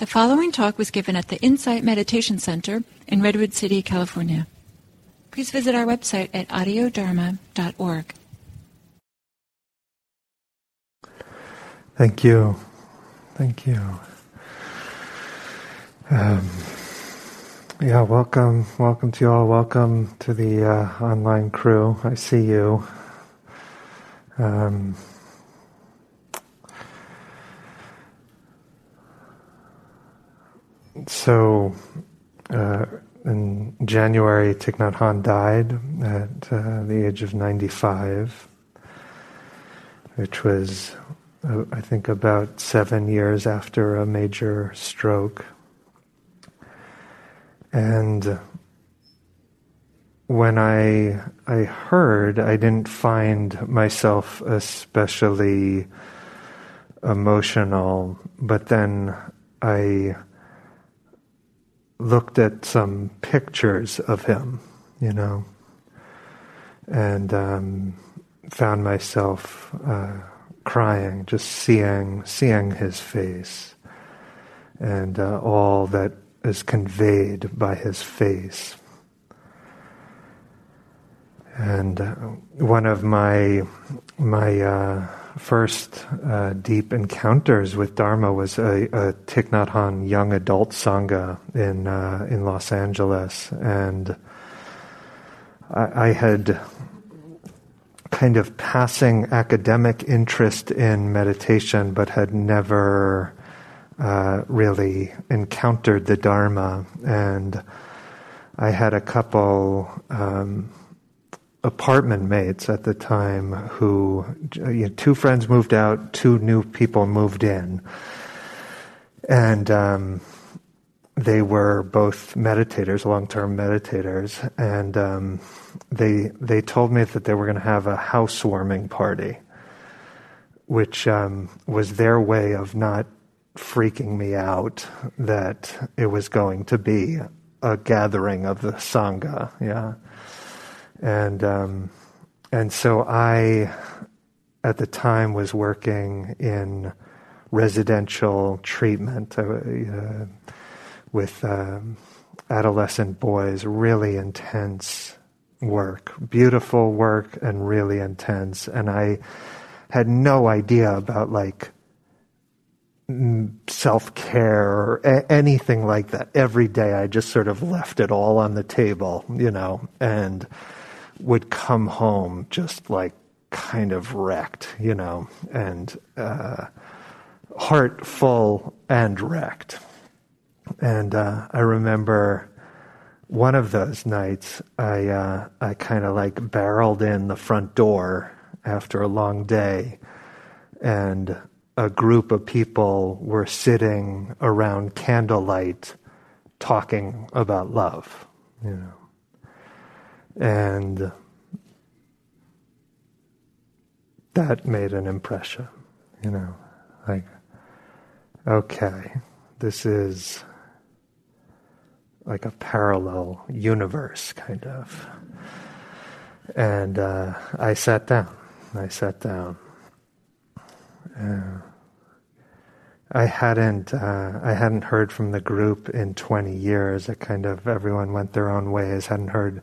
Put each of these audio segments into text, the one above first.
The following talk was given at the Insight Meditation Center in Redwood City, California. Please visit our website at audiodharma.org. Thank you. Thank you. Um, yeah, welcome. Welcome to you all. Welcome to the uh, online crew. I see you. Um, so, uh, in January, Thich Nhat Hanh died at uh, the age of 95, which was, uh, I think, about seven years after a major stroke. And when I I heard, I didn't find myself especially emotional, but then I looked at some pictures of him, you know, and um, found myself uh, crying, just seeing seeing his face, and uh, all that is conveyed by his face. And uh, one of my my uh, first uh, deep encounters with Dharma was a, a Thich Nhat Hanh young adult sangha in uh, in Los Angeles, and I, I, had kind of passing academic interest in meditation, but had never uh, really encountered the Dharma, and I had a couple. Um, apartment mates at the time who you know, two friends moved out, two new people moved in, and um, they were both meditators, long-term meditators, and um, they they told me that they were going to have a housewarming party, which um, was their way of not freaking me out that it was going to be a gathering of the sangha, yeah and um, and so I, at the time, was working in residential treatment uh, uh, with um, adolescent boys. Really intense work, beautiful work, and really intense. And I had no idea about like self care or a- anything like that. Every day, I just sort of left it all on the table, you know, and would come home just like kind of wrecked, you know, and uh, heart full and wrecked. And uh, I remember one of those nights, I uh, I kind of like barreled in the front door after a long day, and a group of people were sitting around candlelight, talking about love, you know and that made an impression, you know, like, okay, this is like a parallel universe, kind of. And uh, I sat down. I sat down. Uh, I hadn't uh, I hadn't heard from the group in 20 years. It kind of everyone went their own ways. Hadn't heard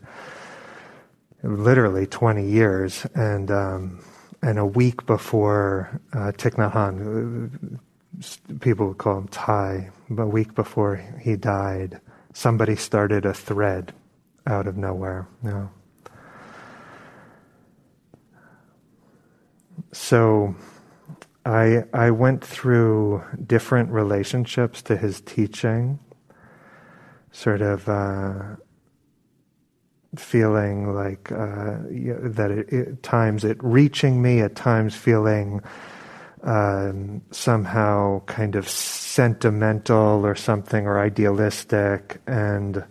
literally 20 years, and um, and a week before uh, Thich Nhat Hanh, people would call him Thay, but a week before he died, somebody started a thread out of nowhere. You know. So I I went through different relationships to his teaching, sort of. Uh, feeling like uh, that it, at times it reaching me, at times feeling um, somehow kind of sentimental or something or idealistic. And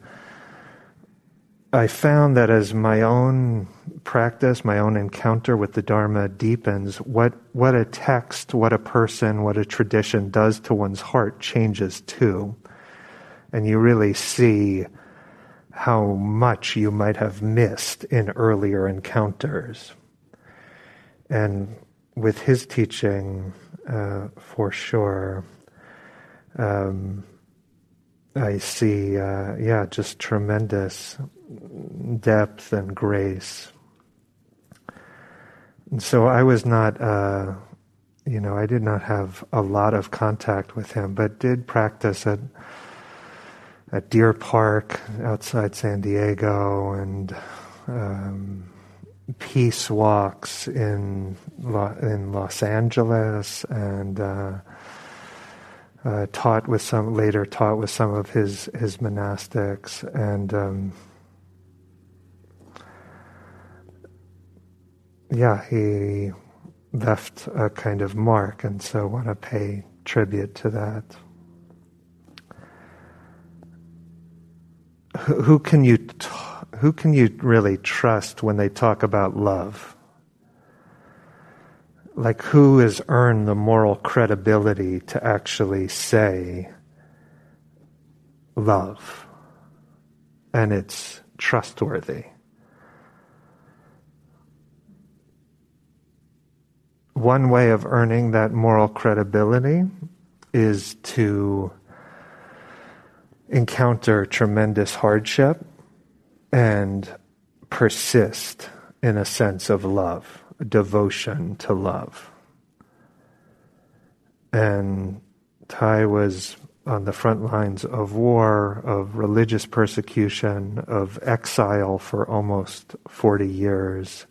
I found that as my own practice, my own encounter with the Dharma deepens, what, what a text, what a person, what a tradition does to one's heart changes too. And you really see how much you might have missed in earlier encounters. And with his teaching, uh, for sure, um, I see, uh, yeah, just tremendous depth and grace. And so I was not, uh, you know, I did not have a lot of contact with him, but did practice at at Deer Park outside San Diego and um, peace walks in in Los Angeles and. Uh, uh, taught with some later taught with some of his his monastics and um, yeah he left a kind of mark and so want to pay tribute to that who, can you t- who can you really trust when they talk about love like who has earned the moral credibility to actually say love and it's trustworthy. One way of earning that moral credibility is to encounter tremendous hardship and persist in a sense of love devotion to love. And Thay was on the front lines of war, of religious persecution, of exile for almost 40 years.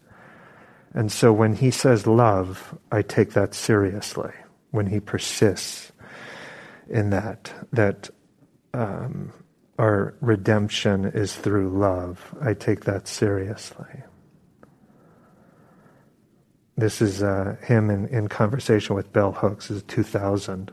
And so when he says love, I take that seriously. When he persists in that, that um, our redemption is through love, I take that seriously. This is uh, him in, in conversation with Bell Hooks, is 2000.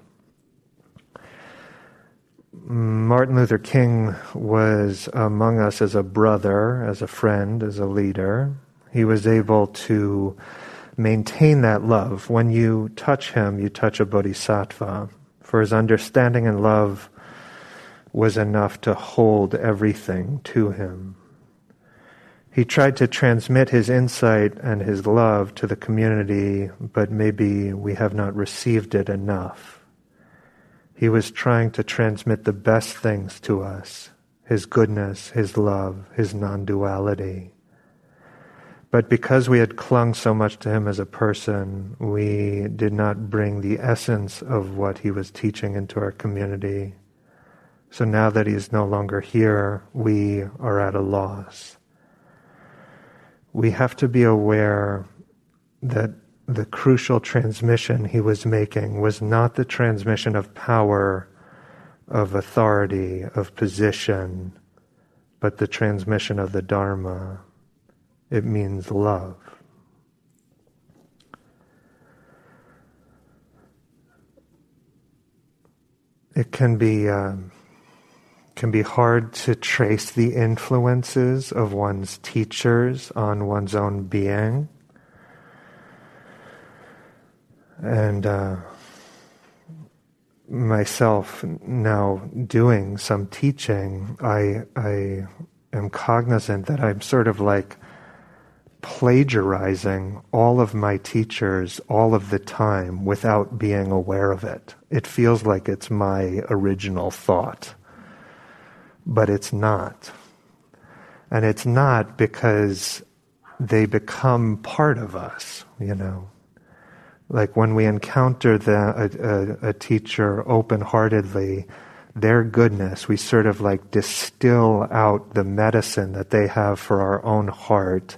Martin Luther King was among us as a brother, as a friend, as a leader. He was able to maintain that love. When you touch him, you touch a bodhisattva. For his understanding and love was enough to hold everything to him. He tried to transmit his insight and his love to the community, but maybe we have not received it enough. He was trying to transmit the best things to us his goodness, his love, his non duality. But because we had clung so much to him as a person, we did not bring the essence of what he was teaching into our community. So now that he is no longer here, we are at a loss we have to be aware that the crucial transmission he was making was not the transmission of power, of authority, of position, but the transmission of the Dharma. It means love. It can be. Um, can be hard to trace the influences of one's teachers on one's own being. And uh, myself now doing some teaching, I, I am cognizant that I'm sort of like plagiarizing all of my teachers all of the time without being aware of it. It feels like it's my original thought but it's not. And it's not because they become part of us, you know. Like when we encounter the, a, a, a teacher open heartedly, their goodness, we sort of like distill out the medicine that they have for our own heart,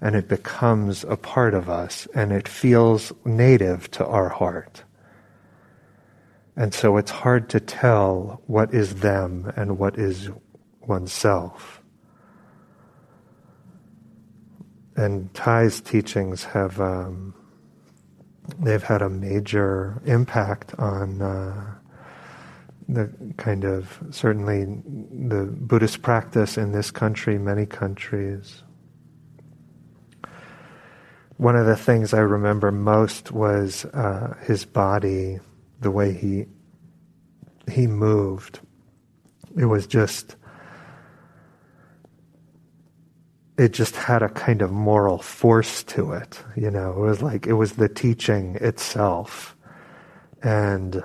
and it becomes a part of us, and it feels native to our heart. And so it's hard to tell what is them and what is oneself. And Thay's teachings have um, they've had a major impact on uh, the kind of certainly the Buddhist practice in this country, many countries. One of the things I remember most was uh, his body the way he he moved. It was just it just had a kind of moral force to it, you know. It was like it was the teaching itself. And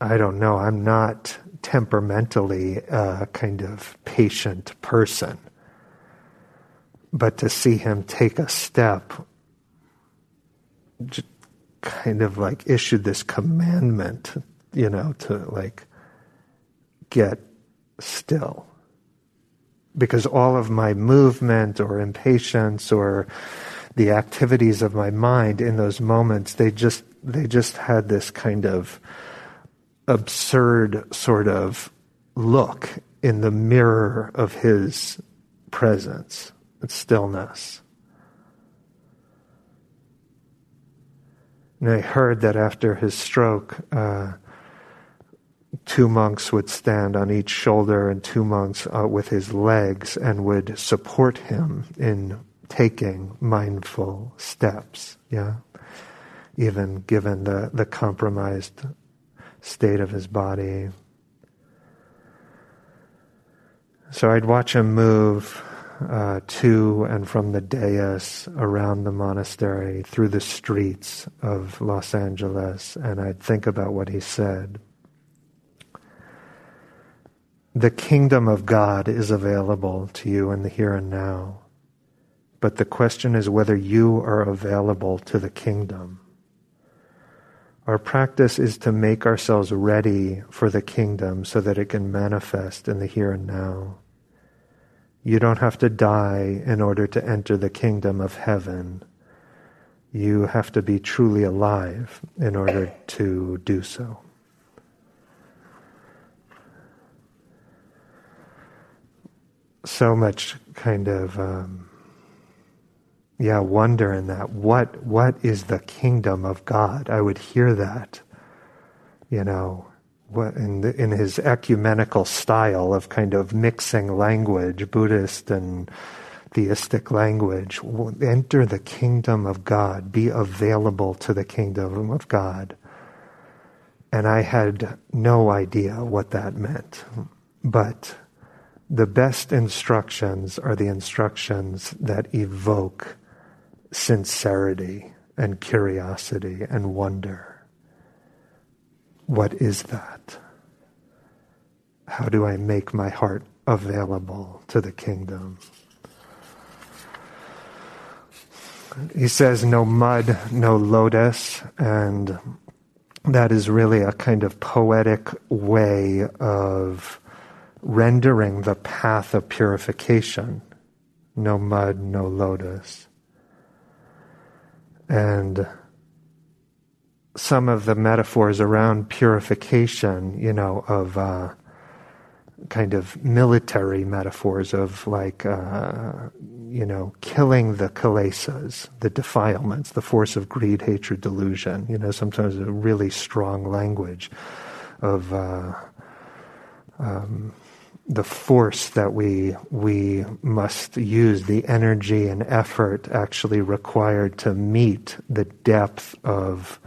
I don't know, I'm not temperamentally a kind of patient person. But to see him take a step, kind of like issued this commandment, you know, to like get still. Because all of my movement or impatience or the activities of my mind in those moments, they just they just had this kind of absurd sort of look in the mirror of his presence and stillness. And I heard that after his stroke, uh, two monks would stand on each shoulder and two monks uh, with his legs and would support him in taking mindful steps. Yeah, even given the the compromised state of his body. So I'd watch him move uh, to and from the dais around the monastery through the streets of Los Angeles, and I'd think about what he said. The kingdom of God is available to you in the here and now, but the question is whether you are available to the kingdom. Our practice is to make ourselves ready for the kingdom so that it can manifest in the here and now. You don't have to die in order to enter the kingdom of heaven. You have to be truly alive in order to do so. So much kind of um, yeah, wonder in that. What what is the kingdom of God? I would hear that, you know, in the, in his ecumenical style of kind of mixing language, Buddhist and theistic language. Enter the kingdom of God. Be available to the kingdom of God. And I had no idea what that meant, but the best instructions are the instructions that evoke sincerity and curiosity and wonder. What is that? How do I make my heart available to the kingdom? He says, no mud, no lotus, and that is really a kind of poetic way of rendering the path of purification. No mud, no lotus and some of the metaphors around purification, you know, of uh, kind of military metaphors of like, uh, you know, killing the kilesas, the defilements, the force of greed, hatred, delusion. You know, sometimes a really strong language of. Uh, um, the force that we we must use, the energy and effort actually required to meet the depth of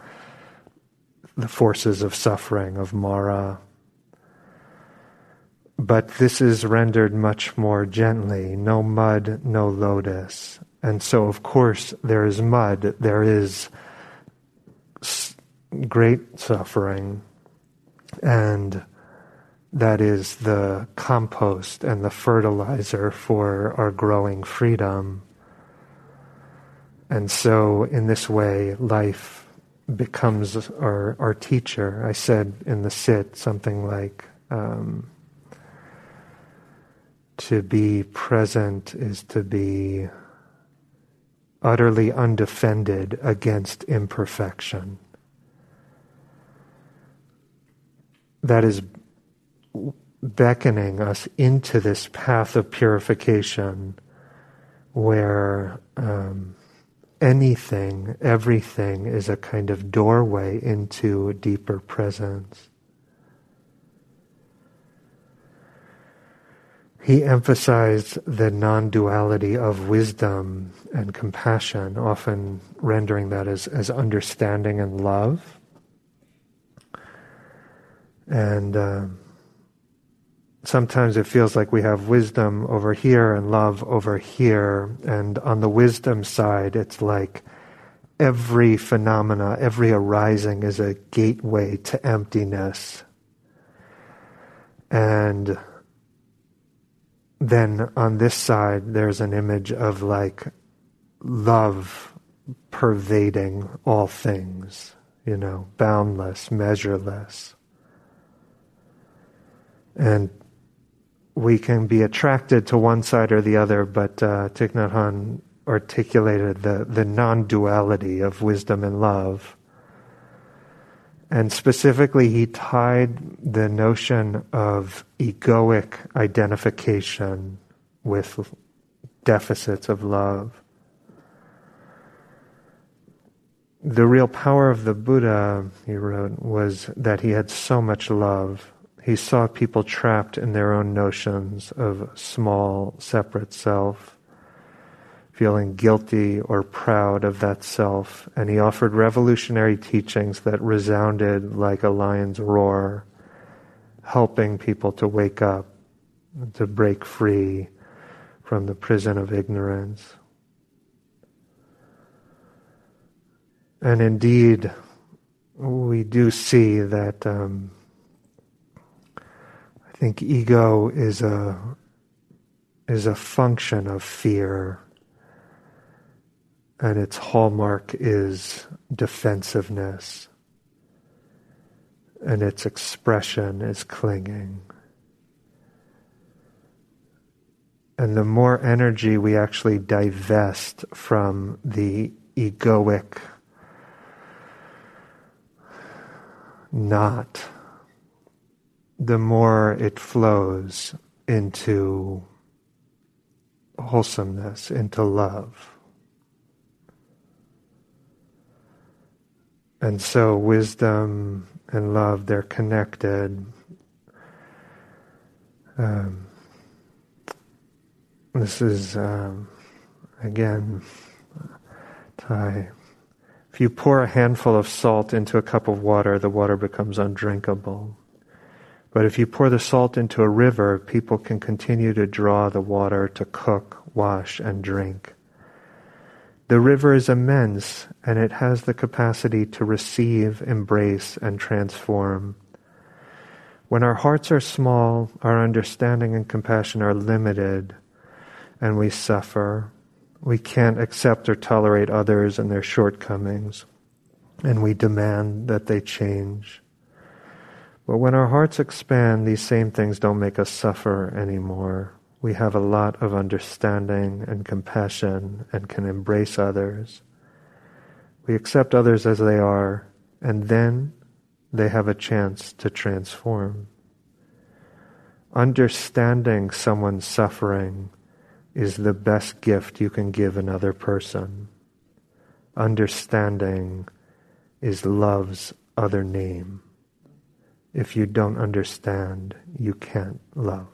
the forces of suffering of Mara. But this is rendered much more gently no mud, no lotus. And so, of course, there is mud, there is great suffering, and that is the compost and the fertilizer for our growing freedom. And so, in this way, life becomes our, our teacher. I said in the sit something like, um, to be present is to be utterly undefended against imperfection. That is beckoning us into this path of purification where um, anything, everything is a kind of doorway into a deeper presence. He emphasized the non duality of wisdom and compassion, often rendering that as, as understanding and love. And um, sometimes it feels like we have wisdom over here and love over here. And on the wisdom side, it's like every phenomena, every arising is a gateway to emptiness. And then on this side, there's an image of like love pervading all things, you know, boundless, measureless. And we can be attracted to one side or the other, but uh, Thich Nhat Hanh articulated the, the non duality of wisdom and love. And specifically, he tied the notion of egoic identification with deficits of love. The real power of the Buddha, he wrote, was that he had so much love. He saw people trapped in their own notions of small, separate self feeling guilty or proud of that self, and he offered revolutionary teachings that resounded like a lion's roar, helping people to wake up, to break free from the prison of ignorance. And indeed, we do see that um, think ego is a is a function of fear and its hallmark is defensiveness, and its expression is clinging. And the more energy we actually divest from the egoic knot, the more it flows into wholesomeness, into love. And so wisdom and love, they're connected. Um, this is, um, again, Thay. If you pour a handful of salt into a cup of water, the water becomes undrinkable. But if you pour the salt into a river, people can continue to draw the water to cook, wash, and drink. The river is immense and it has the capacity to receive, embrace, and transform. When our hearts are small, our understanding and compassion are limited, and we suffer. We can't accept or tolerate others and their shortcomings, and we demand that they change. But when our hearts expand, these same things don't make us suffer anymore we have a lot of understanding and compassion and can embrace others. We accept others as they are, and then they have a chance to transform. Understanding someone's suffering is the best gift you can give another person. Understanding is love's other name. If you don't understand, you can't love.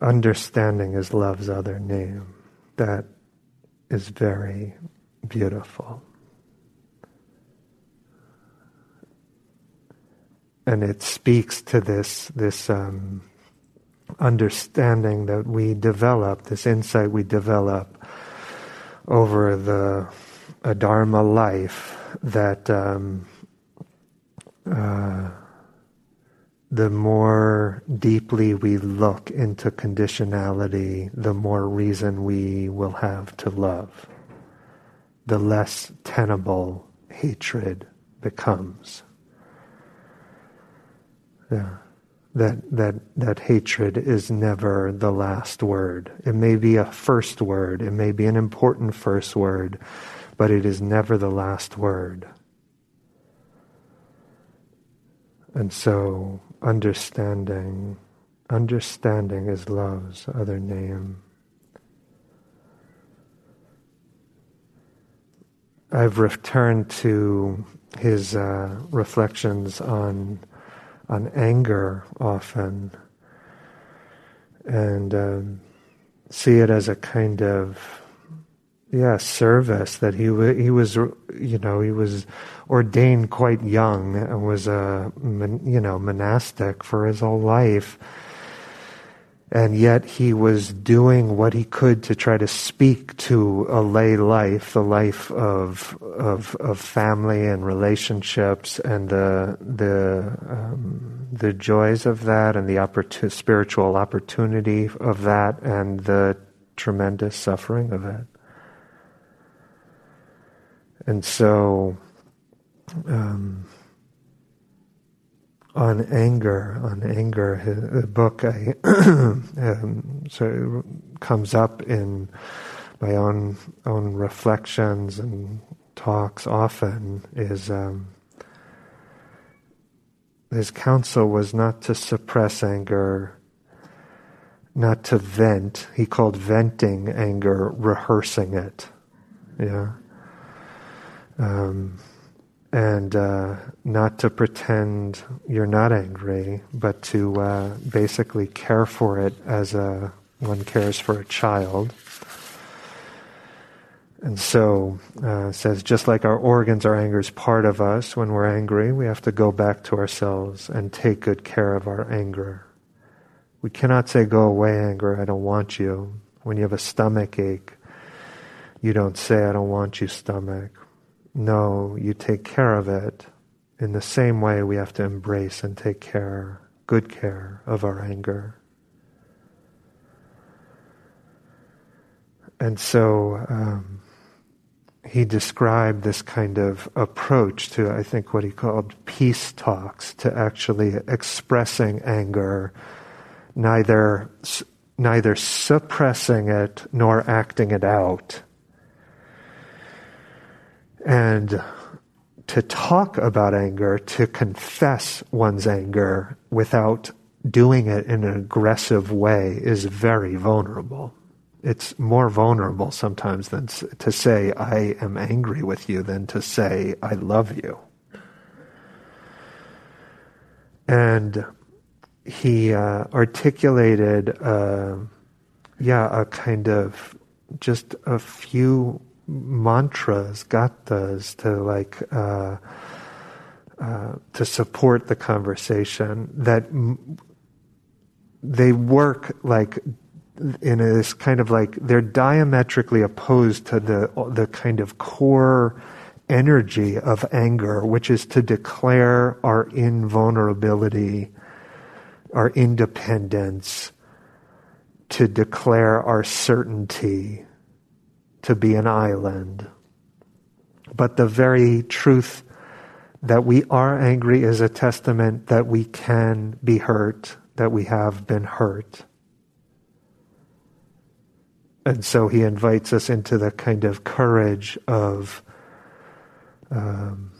understanding is love's other name. That is very beautiful. And it speaks to this, this um, understanding that we develop, this insight we develop over the a Dharma life that um, uh, the more deeply we look into conditionality, the more reason we will have to love. The less tenable hatred becomes. Yeah. That, that, that hatred is never the last word. It may be a first word, it may be an important first word, but it is never the last word. And so understanding. Understanding is love's other name. I've returned to his uh, reflections on on anger often, and um, see it as a kind of yeah service that he he was you know he was ordained quite young and was a you know monastic for his whole life and yet he was doing what he could to try to speak to a lay life, the life of of, of family and relationships, and the the um, the joys of that, and the spiritual opportunity of that, and the tremendous suffering of it. And so. Um, on anger, on anger, the book I, um, so comes up in my own own reflections and talks often is um, his counsel was not to suppress anger, not to vent. He called venting anger rehearsing it. Yeah. Um, and uh, not to pretend you're not angry, but to uh, basically care for it as a, one cares for a child. And so, uh, says, just like our organs, our anger is part of us. When we're angry, we have to go back to ourselves and take good care of our anger. We cannot say, go away, anger, I don't want you. When you have a stomach ache, you don't say, I don't want you, stomach. No, you take care of it. In the same way, we have to embrace and take care, good care of our anger. And so um, he described this kind of approach to, I think, what he called peace talks, to actually expressing anger, neither neither suppressing it nor acting it out and to talk about anger, to confess one's anger without doing it in an aggressive way is very vulnerable. It's more vulnerable sometimes than to say, I am angry with you, than to say, I love you. And he uh, articulated, uh, yeah, a kind of just a few mantras, gathas to like uh, uh, to support the conversation that m- they work like in this kind of like they're diametrically opposed to the the kind of core energy of anger, which is to declare our invulnerability, our independence, to declare our certainty, to be an island. But the very truth that we are angry is a testament that we can be hurt, that we have been hurt. And so he invites us into the kind of courage of um,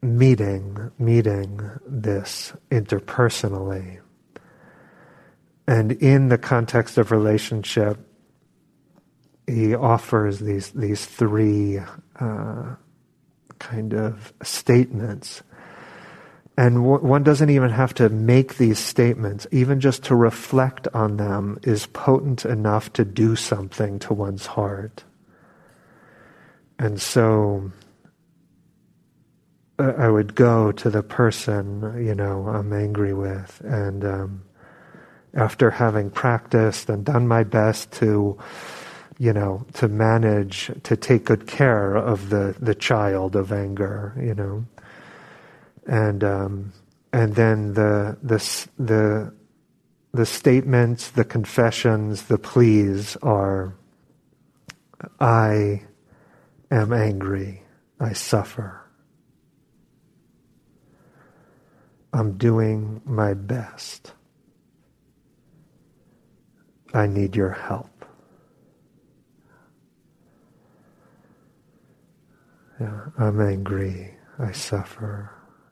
meeting, meeting this interpersonally. And in the context of relationship, he offers these these three uh, kind of statements. And w- one doesn't even have to make these statements. Even just to reflect on them is potent enough to do something to one's heart. And so I would go to the person, you know, I'm angry with, and um, after having practiced and done my best to you know, to manage, to take good care of the, the child of anger, you know. And, um, and then the, the, the, the statements, the confessions, the pleas are, I am angry. I suffer. I'm doing my best. I need your help. Yeah, I'm angry. I suffer.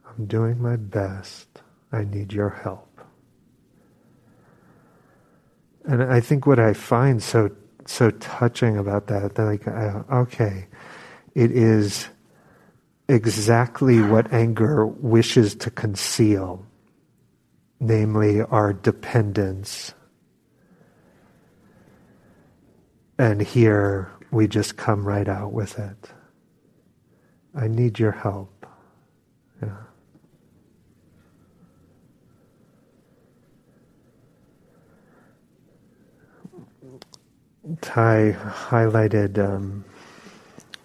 I'm doing my best. I need your help. And I think what I find so so touching about that, that like, okay, it is exactly what anger wishes to conceal, namely our dependence. And here we just come right out with it. I need your help. Yeah. Thay highlighted um,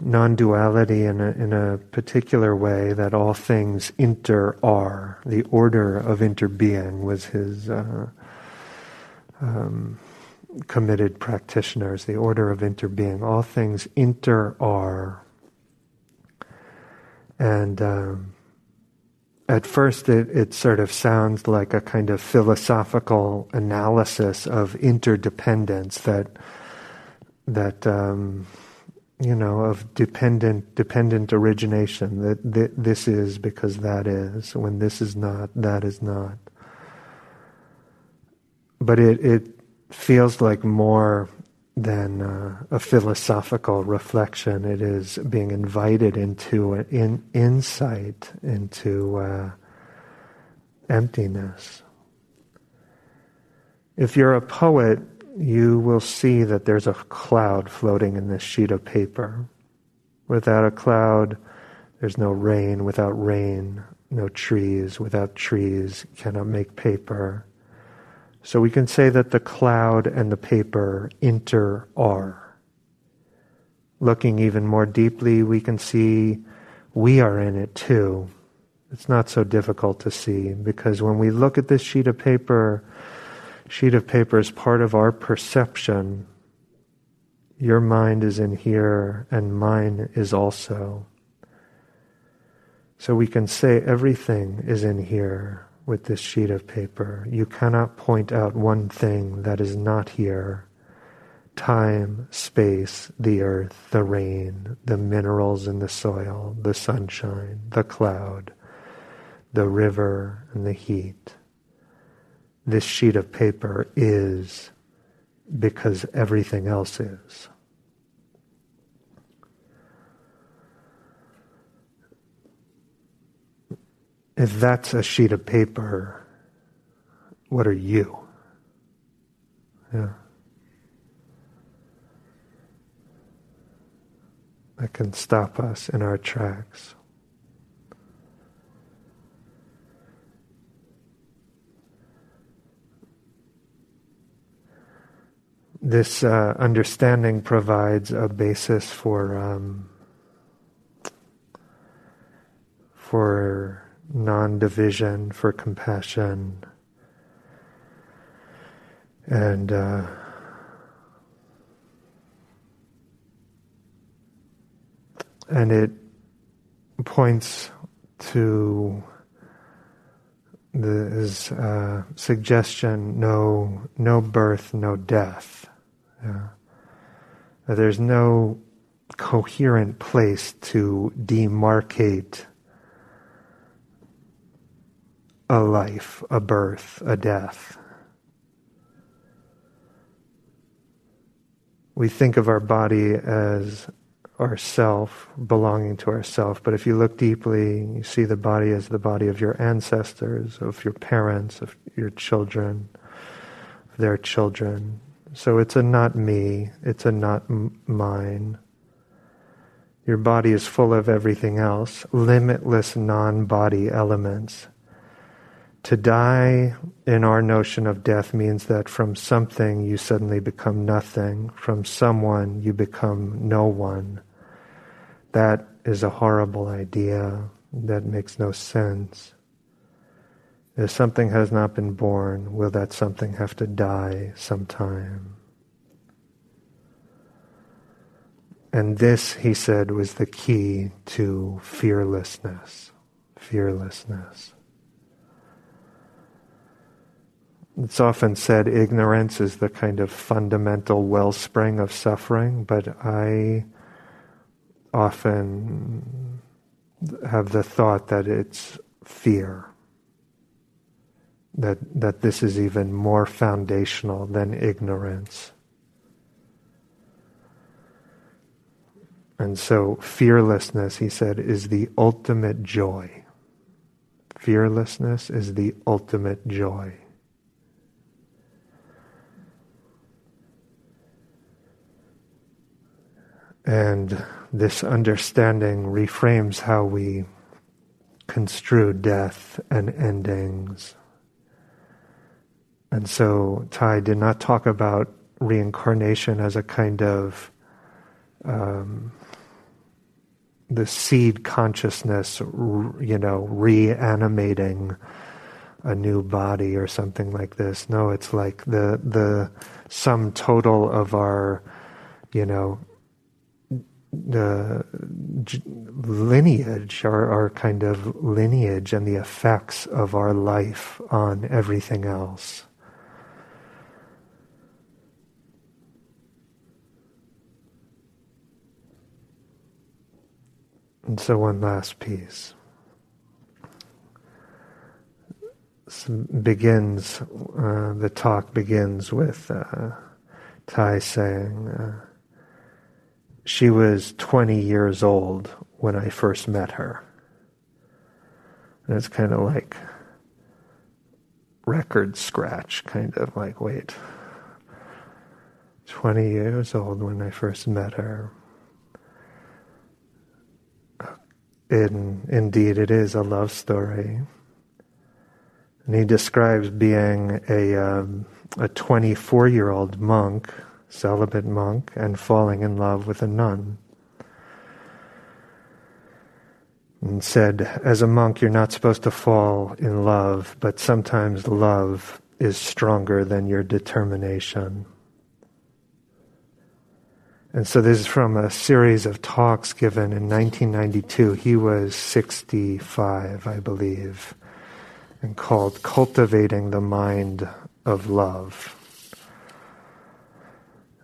non duality in a, in a particular way that all things inter are. The order of interbeing was his uh, um, committed practitioners, the order of interbeing. All things inter are. And um, at first, it, it sort of sounds like a kind of philosophical analysis of interdependence that that um, you know of dependent dependent origination. That th- this is because that is. When this is not, that is not. But it it feels like more than uh, a philosophical reflection. It is being invited into an in, insight into uh, emptiness. If you're a poet, you will see that there's a cloud floating in this sheet of paper. Without a cloud, there's no rain. Without rain, no trees. Without trees, cannot make paper. So we can say that the cloud and the paper inter are. Looking even more deeply, we can see we are in it too. It's not so difficult to see because when we look at this sheet of paper, sheet of paper is part of our perception. Your mind is in here and mine is also. So we can say everything is in here with this sheet of paper. You cannot point out one thing that is not here. Time, space, the earth, the rain, the minerals in the soil, the sunshine, the cloud, the river, and the heat. This sheet of paper is because everything else is. If that's a sheet of paper, what are you? Yeah. That can stop us in our tracks. This uh, understanding provides a basis for um, for non division, for compassion. And uh, and it points to this uh, suggestion no no birth no death yeah. there's no coherent place to demarcate a life, a birth, a death. We think of our body as ourself, belonging to ourself, but if you look deeply, you see the body as the body of your ancestors, of your parents, of your children, their children. So it's a not me, it's a not m- mine. Your body is full of everything else, limitless non body elements to die in our notion of death means that from something you suddenly become nothing, from someone you become no one. That is a horrible idea. That makes no sense. If something has not been born, will that something have to die sometime? And this, he said, was the key to fearlessness. Fearlessness. It's often said ignorance is the kind of fundamental wellspring of suffering, but I often have the thought that it's fear. That, that this is even more foundational than ignorance. And so, fearlessness, he said, is the ultimate joy. Fearlessness is the ultimate joy. And this understanding reframes how we construe death and endings. And so Thay did not talk about reincarnation as a kind of um, the seed consciousness, you know, reanimating a new body or something like this. No, it's like the the sum total of our, you know, the lineage, our, our kind of lineage and the effects of our life on everything else. And so, one last piece. begins, uh, the talk begins with uh, Thay saying, uh, She was 20 years old when I first met her. And it's kind of like record scratch, kind of like, wait, 20 years old when I first met her. In, indeed, it is a love story. And he describes being a, um, a 24 year old monk, celibate monk, and falling in love with a nun. And said, as a monk, you're not supposed to fall in love, but sometimes love is stronger than your determination. And so this is from a series of talks given in 1992. He was 65, I believe, and called Cultivating the Mind of Love.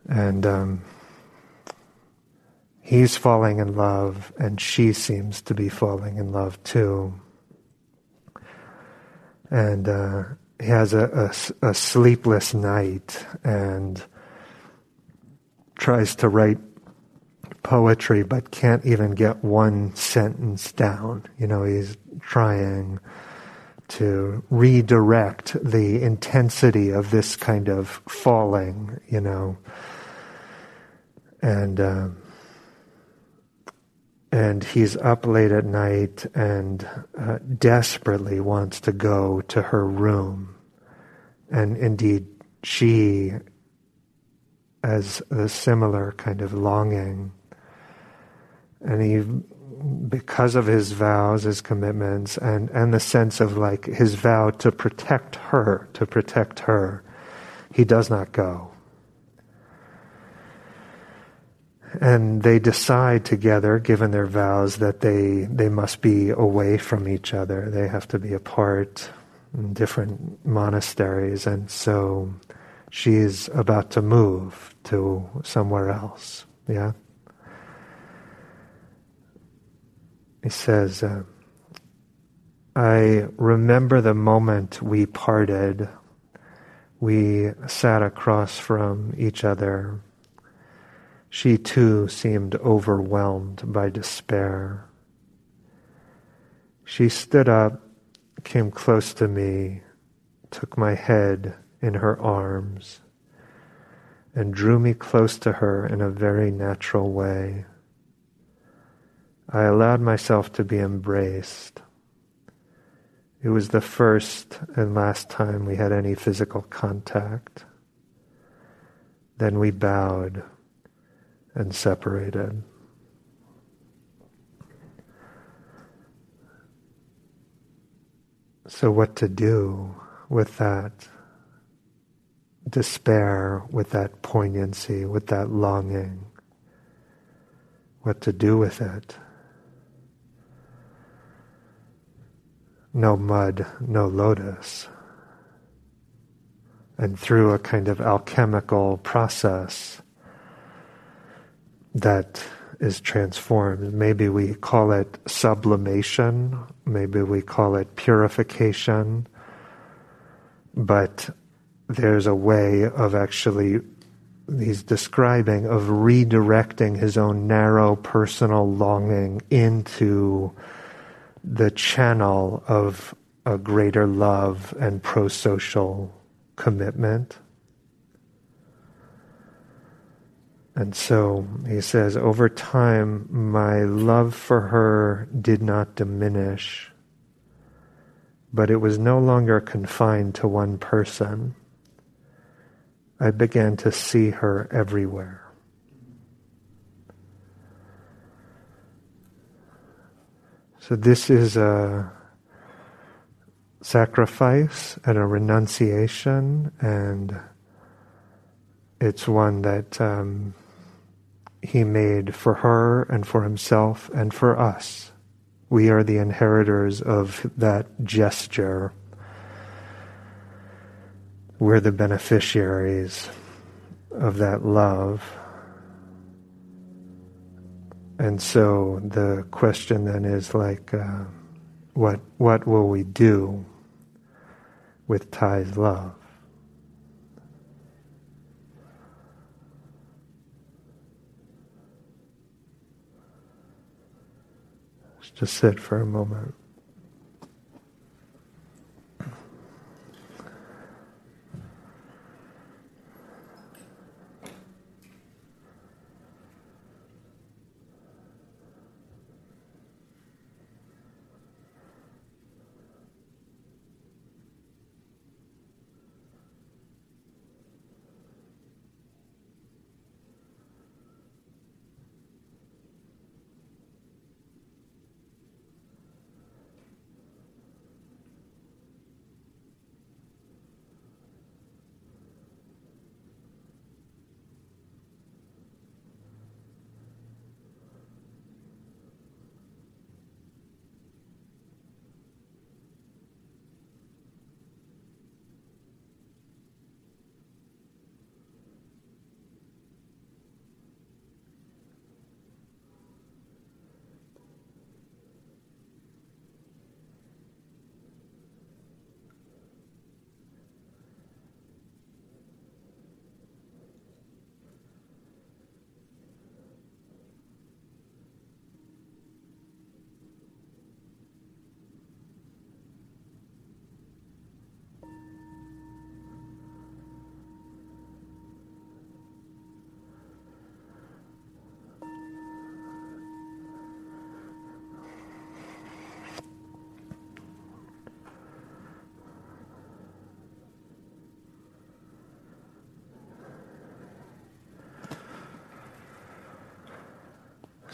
And um, he's falling in love, and she seems to be falling in love too. And uh, he has a, a, a sleepless night, and tries to write poetry but can't even get one sentence down. You know, he's trying to redirect the intensity of this kind of falling, you know. And uh, and he's up late at night and uh, desperately wants to go to her room. And indeed, she has a similar kind of longing. And he, because of his vows, his commitments, and, and the sense of like his vow to protect her, to protect her, he does not go. And they decide together, given their vows, that they, they must be away from each other. They have to be apart in different monasteries. And so she's about to move to somewhere else. Yeah? He says, uh, I remember the moment we parted. We sat across from each other. She too seemed overwhelmed by despair. She stood up, came close to me, took my head in her arms and drew me close to her in a very natural way. I allowed myself to be embraced. It was the first and last time we had any physical contact. Then we bowed and separated. So, what to do with that? despair, with that poignancy, with that longing, what to do with it. No mud, no lotus. And through a kind of alchemical process that is transformed. Maybe we call it sublimation, maybe we call it purification, but there's a way of actually he's describing of redirecting his own narrow personal longing into the channel of a greater love and pro-social commitment. And so he says, over time, my love for her did not diminish, but it was no longer confined to one person. I began to see her everywhere. So this is a sacrifice and a renunciation, and it's one that um, he made for her and for himself and for us. We are the inheritors of that gesture. We're the beneficiaries of that love. And so the question then is like, uh, what what will we do with Thay's love? Just sit for a moment.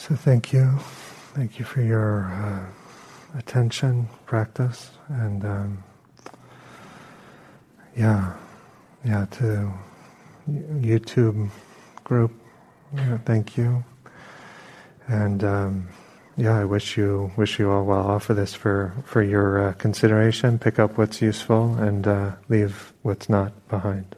So thank you. Thank you for your uh, attention, practice, and um, yeah, yeah, to YouTube group, yeah, thank you. And um, yeah, I wish you wish you all well. offer this for for your uh, consideration. Pick up what's useful and uh, leave what's not behind.